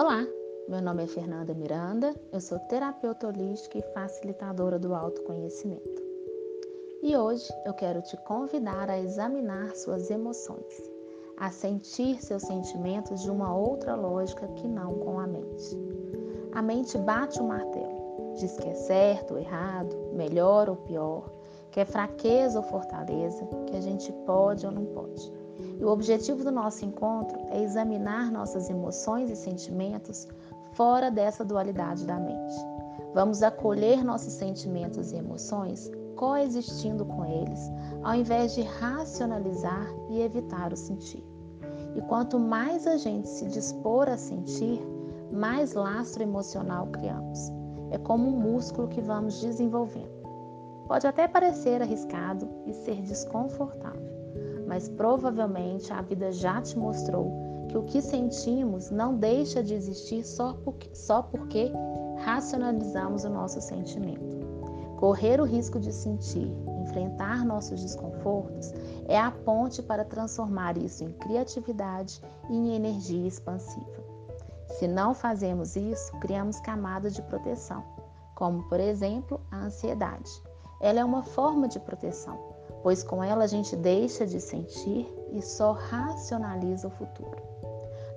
Olá, meu nome é Fernanda Miranda, eu sou terapeuta holística e facilitadora do autoconhecimento. E hoje eu quero te convidar a examinar suas emoções, a sentir seus sentimentos de uma outra lógica que não com a mente. A mente bate o martelo, diz que é certo ou errado, melhor ou pior, que é fraqueza ou fortaleza, que a gente pode ou não pode. E o objetivo do nosso encontro é examinar nossas emoções e sentimentos fora dessa dualidade da mente. Vamos acolher nossos sentimentos e emoções coexistindo com eles, ao invés de racionalizar e evitar o sentir. E quanto mais a gente se dispor a sentir, mais lastro emocional criamos. É como um músculo que vamos desenvolvendo. Pode até parecer arriscado e ser desconfortável, mas provavelmente a vida já te mostrou que o que sentimos não deixa de existir só porque, só porque racionalizamos o nosso sentimento. Correr o risco de sentir, enfrentar nossos desconfortos, é a ponte para transformar isso em criatividade e em energia expansiva. Se não fazemos isso, criamos camadas de proteção, como por exemplo a ansiedade ela é uma forma de proteção, pois com ela a gente deixa de sentir e só racionaliza o futuro.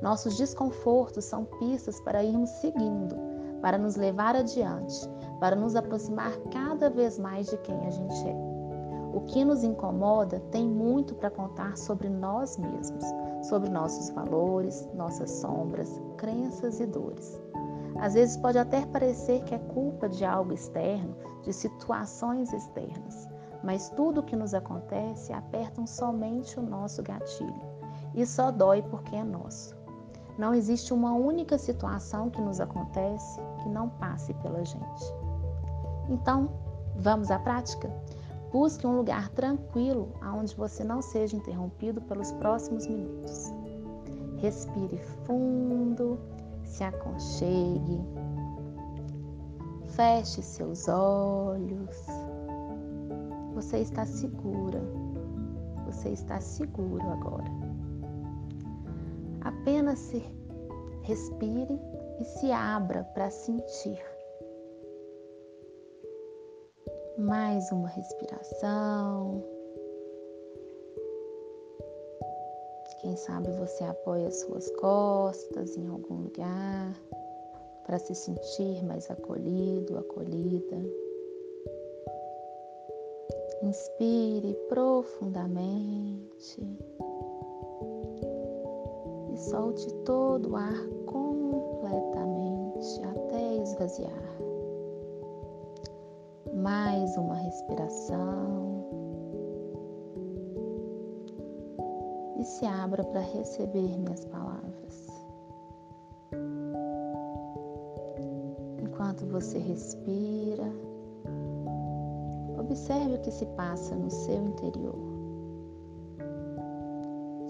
Nossos desconfortos são pistas para irmos seguindo, para nos levar adiante, para nos aproximar cada vez mais de quem a gente é. O que nos incomoda tem muito para contar sobre nós mesmos, sobre nossos valores, nossas sombras, crenças e dores. Às vezes pode até parecer que é culpa de algo externo, de situações externas, mas tudo o que nos acontece apertam somente o nosso gatilho e só dói porque é nosso. Não existe uma única situação que nos acontece que não passe pela gente. Então, vamos à prática? Busque um lugar tranquilo onde você não seja interrompido pelos próximos minutos. Respire fundo se aconchegue, feche seus olhos. Você está segura, você está seguro agora. Apenas se respire e se abra para sentir. Mais uma respiração. Quem sabe você apoia suas costas em algum lugar para se sentir mais acolhido, acolhida. Inspire profundamente e solte todo o ar completamente até esvaziar. Mais uma respiração. e se abra para receber minhas palavras. Enquanto você respira, observe o que se passa no seu interior,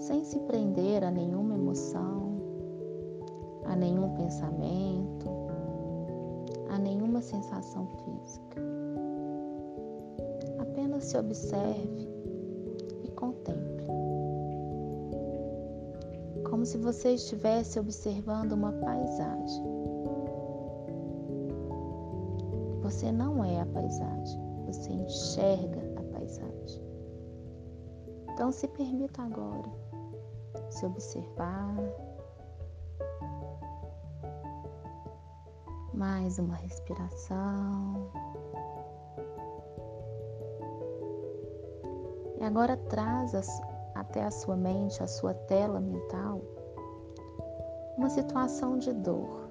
sem se prender a nenhuma emoção, a nenhum pensamento, a nenhuma sensação física. Apenas se observe e contemple como se você estivesse observando uma paisagem. Você não é a paisagem, você enxerga a paisagem. Então se permita agora se observar. Mais uma respiração. E agora traz até a sua mente, a sua tela mental, uma situação de dor,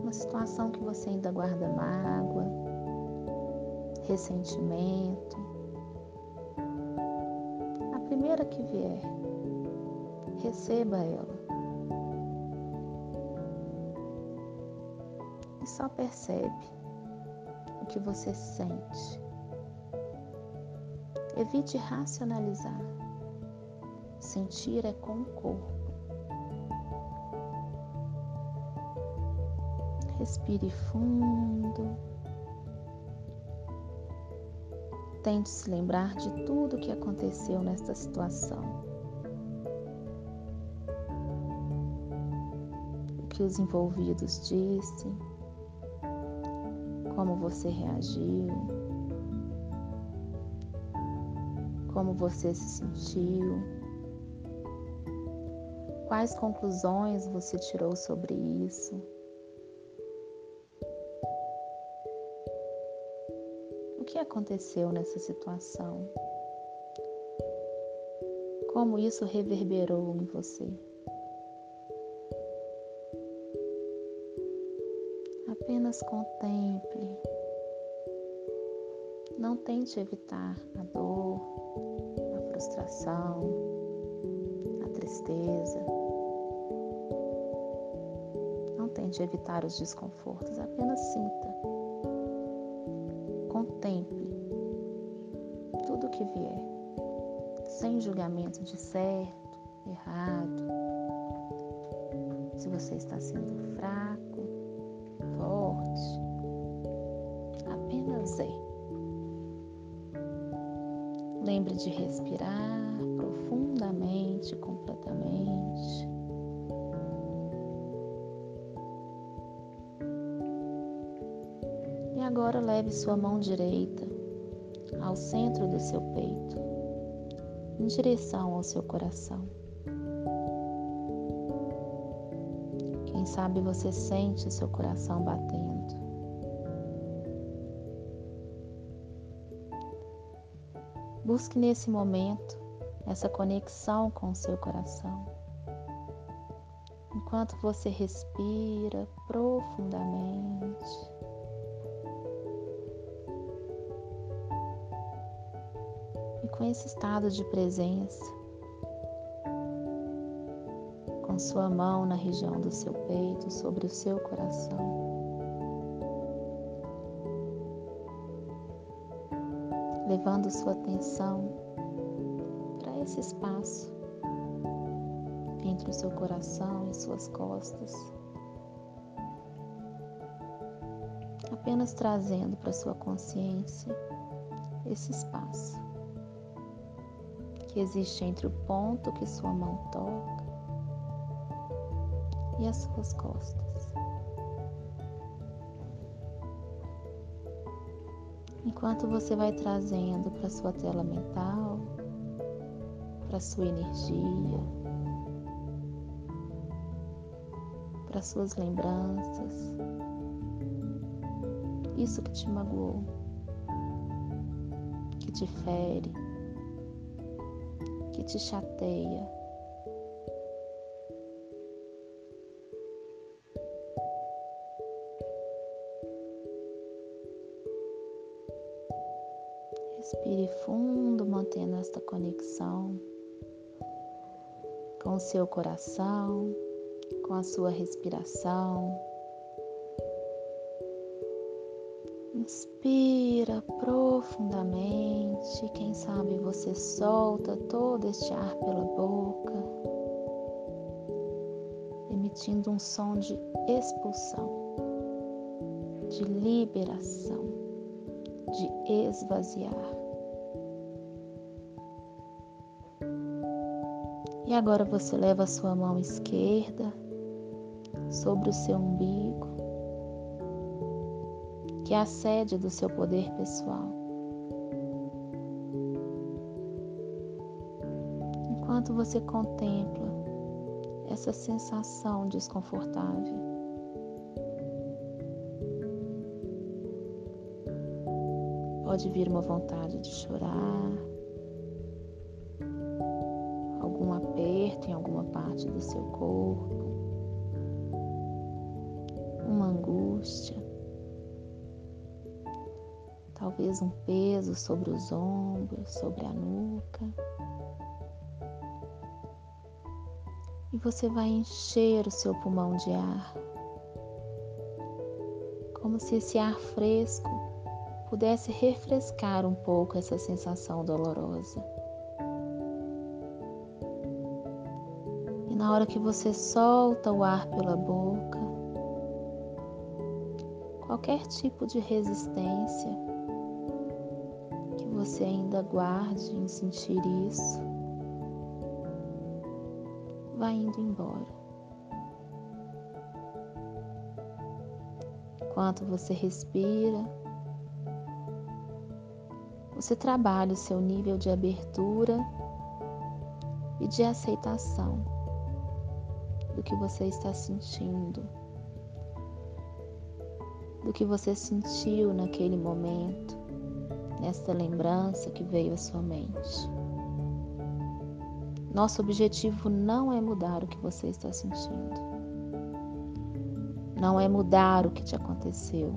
uma situação que você ainda guarda mágoa, ressentimento. A primeira que vier, receba ela. E só percebe o que você sente Evite racionalizar. Sentir é com o corpo. Respire fundo. Tente se lembrar de tudo o que aconteceu nesta situação. que os envolvidos disse, como você reagiu, como você se sentiu, quais conclusões você tirou sobre isso. Que aconteceu nessa situação? Como isso reverberou em você? Apenas contemple. Não tente evitar a dor, a frustração, a tristeza. Não tente evitar os desconfortos, apenas sinta. Contemple tudo que vier, sem julgamento de certo, errado. Se você está sendo fraco, forte, apenas é. Lembre de respirar profundamente, completamente. Leve sua mão direita ao centro do seu peito, em direção ao seu coração. Quem sabe você sente seu coração batendo. Busque nesse momento essa conexão com o seu coração. Enquanto você respira profundamente. Com esse estado de presença, com sua mão na região do seu peito, sobre o seu coração. Levando sua atenção para esse espaço entre o seu coração e suas costas. Apenas trazendo para sua consciência esse espaço que existe entre o ponto que sua mão toca e as suas costas. Enquanto você vai trazendo para sua tela mental, para sua energia, para suas lembranças, isso que te magoou, que te fere, que te chateia Respire fundo, mantendo esta conexão com o seu coração, com a sua respiração. Inspira profundamente. Quem sabe você solta todo este ar pela boca, emitindo um som de expulsão, de liberação, de esvaziar. E agora você leva a sua mão esquerda sobre o seu umbigo, que é a sede do seu poder pessoal. Enquanto você contempla essa sensação desconfortável, pode vir uma vontade de chorar algum aperto em alguma parte do seu corpo, uma angústia, talvez um peso sobre os ombros, sobre a nuca. E você vai encher o seu pulmão de ar, como se esse ar fresco pudesse refrescar um pouco essa sensação dolorosa. na hora que você solta o ar pela boca, qualquer tipo de resistência você ainda guarde em sentir isso, vai indo embora. Enquanto você respira, você trabalha o seu nível de abertura e de aceitação do que você está sentindo, do que você sentiu naquele momento, nesta lembrança que veio à sua mente. Nosso objetivo não é mudar o que você está sentindo, não é mudar o que te aconteceu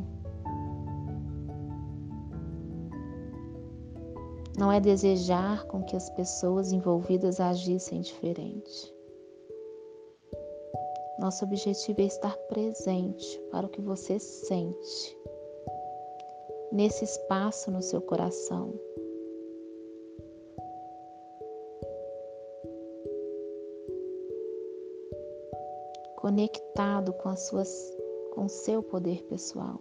não é desejar com que as pessoas envolvidas agissem diferente. Nosso objetivo é estar presente para o que você sente nesse espaço no seu coração. Conectado com as suas com seu poder pessoal.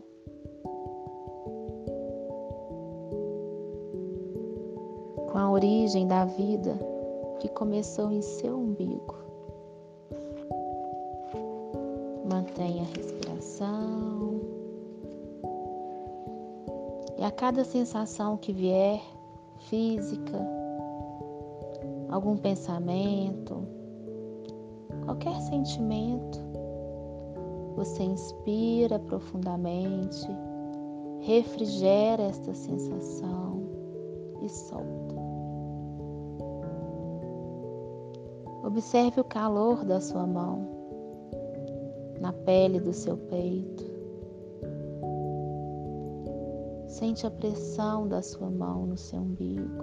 com a origem da vida que começou em seu umbigo. Mantenha a respiração. E a cada sensação que vier, física, algum pensamento, qualquer sentimento, você inspira profundamente, refrigera esta sensação e solta. Observe o calor da sua mão na pele do seu peito. Sente a pressão da sua mão no seu umbigo.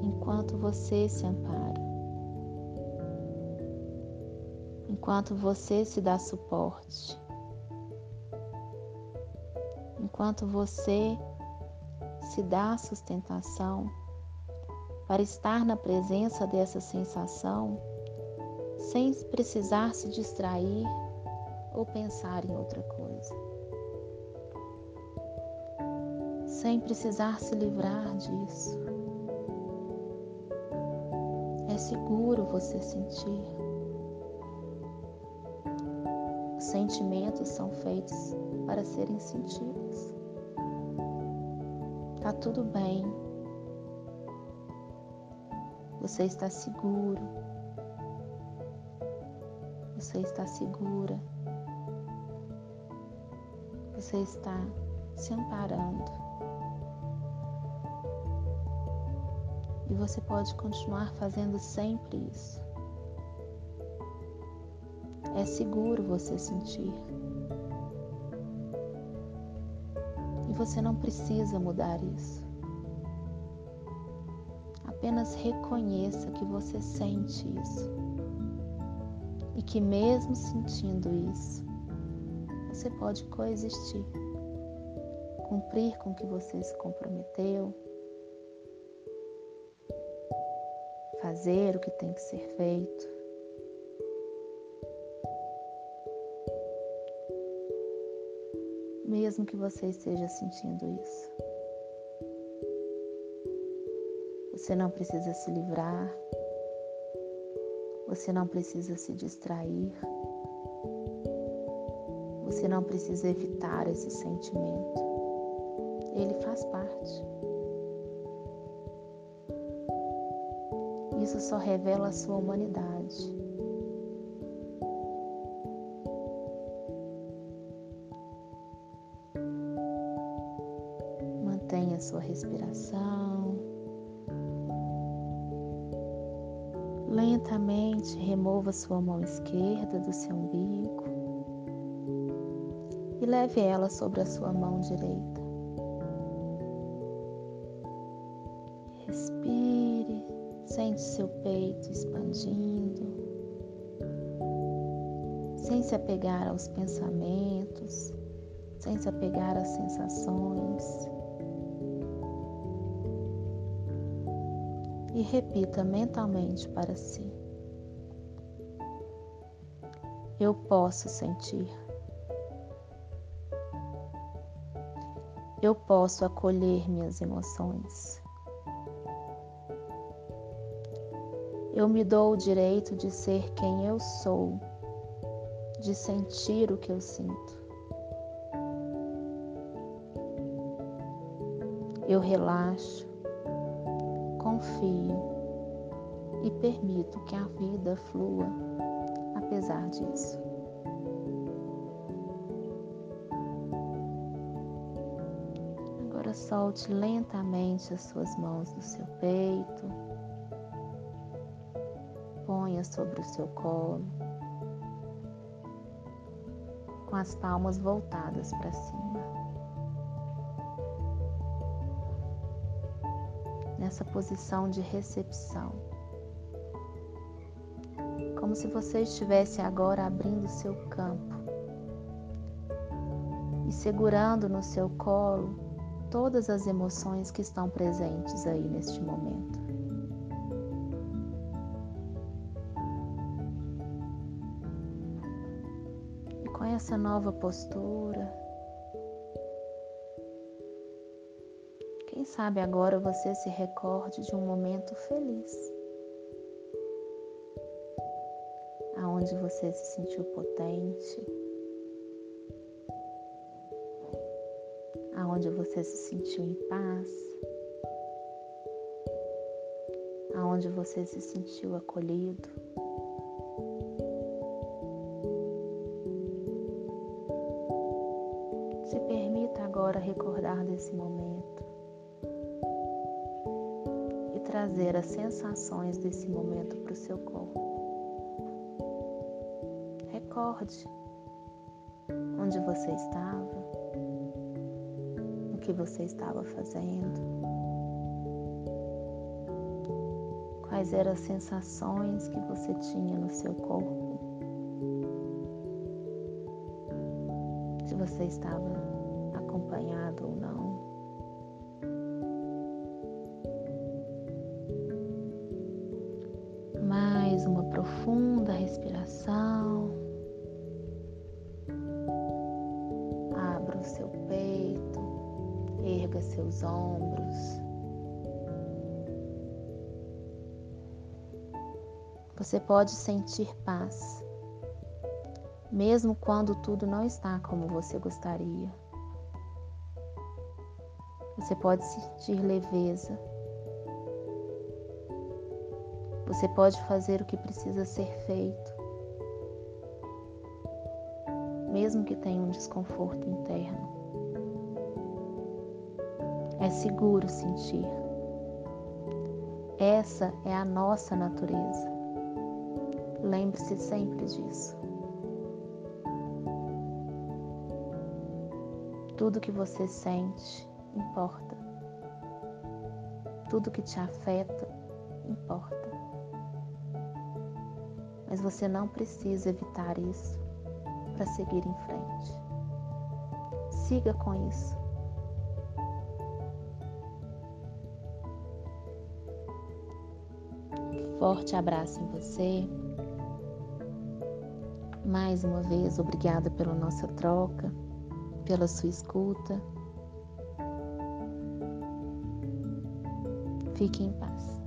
Enquanto você se ampara. Enquanto você se dá suporte. Enquanto você se dá sustentação para estar na presença dessa sensação sem precisar se distrair ou pensar em outra coisa. Sem precisar se livrar disso. É seguro você sentir. Os sentimentos são feitos para serem sentidos. Tá tudo bem você está seguro. Você está segura. Você está se amparando. E você pode continuar fazendo sempre isso. É seguro você sentir. E você não precisa mudar isso. Apenas reconheça que você sente isso. E que, mesmo sentindo isso, você pode coexistir, cumprir com o que você se comprometeu, fazer o que tem que ser feito. Mesmo que você esteja sentindo isso. Você não precisa se livrar, você não precisa se distrair, você não precisa evitar esse sentimento. Ele faz parte. Isso só revela a sua humanidade. Mantenha sua respiração. Lentamente remova sua mão esquerda do seu umbigo leve ela sobre a sua mão direita. Respire, sente seu peito expandindo, sem se apegar aos pensamentos, sem se apegar às sensações. e repita mentalmente para si: Eu posso sentir. Eu posso acolher minhas emoções. Eu me dou o direito de ser quem eu sou de sentir o que eu sinto. Eu relaxo, confio e permito que a vida flua apesar disso. Agora solte lentamente as suas mãos do seu peito, ponha sobre o seu colo, com as palmas voltadas para cima. Nessa posição de recepção. Como se você estivesse agora abrindo seu campo. E segurando no seu colo todas as emoções que estão presentes aí neste momento. E com essa nova postura, quem sabe agora você se recorde de um momento feliz. aonde você se sentiu potente, aonde você se sentiu em paz, aonde você se sentiu acolhido. Se permita agora recordar desse momento e trazer as sensações desse momento para o seu corpo recorde onde você estava, que você estava fazendo, quais eram as sensações que você tinha no seu corpo, se você estava acompanhado ou não. Mais uma profunda respiração. Seus ombros. Você pode sentir paz, mesmo quando tudo não está como você gostaria. Você pode sentir leveza. Você pode fazer o que precisa ser feito, mesmo que tenha um desconforto interno. É seguro sentir. Essa é a nossa natureza. Lembre-se sempre disso. Tudo que você sente importa. Tudo que te afeta importa. Mas você não precisa evitar isso para seguir em frente. Siga com isso. Forte abraço em você. Mais uma vez, obrigada pela nossa troca, pela sua escuta. Fique em paz.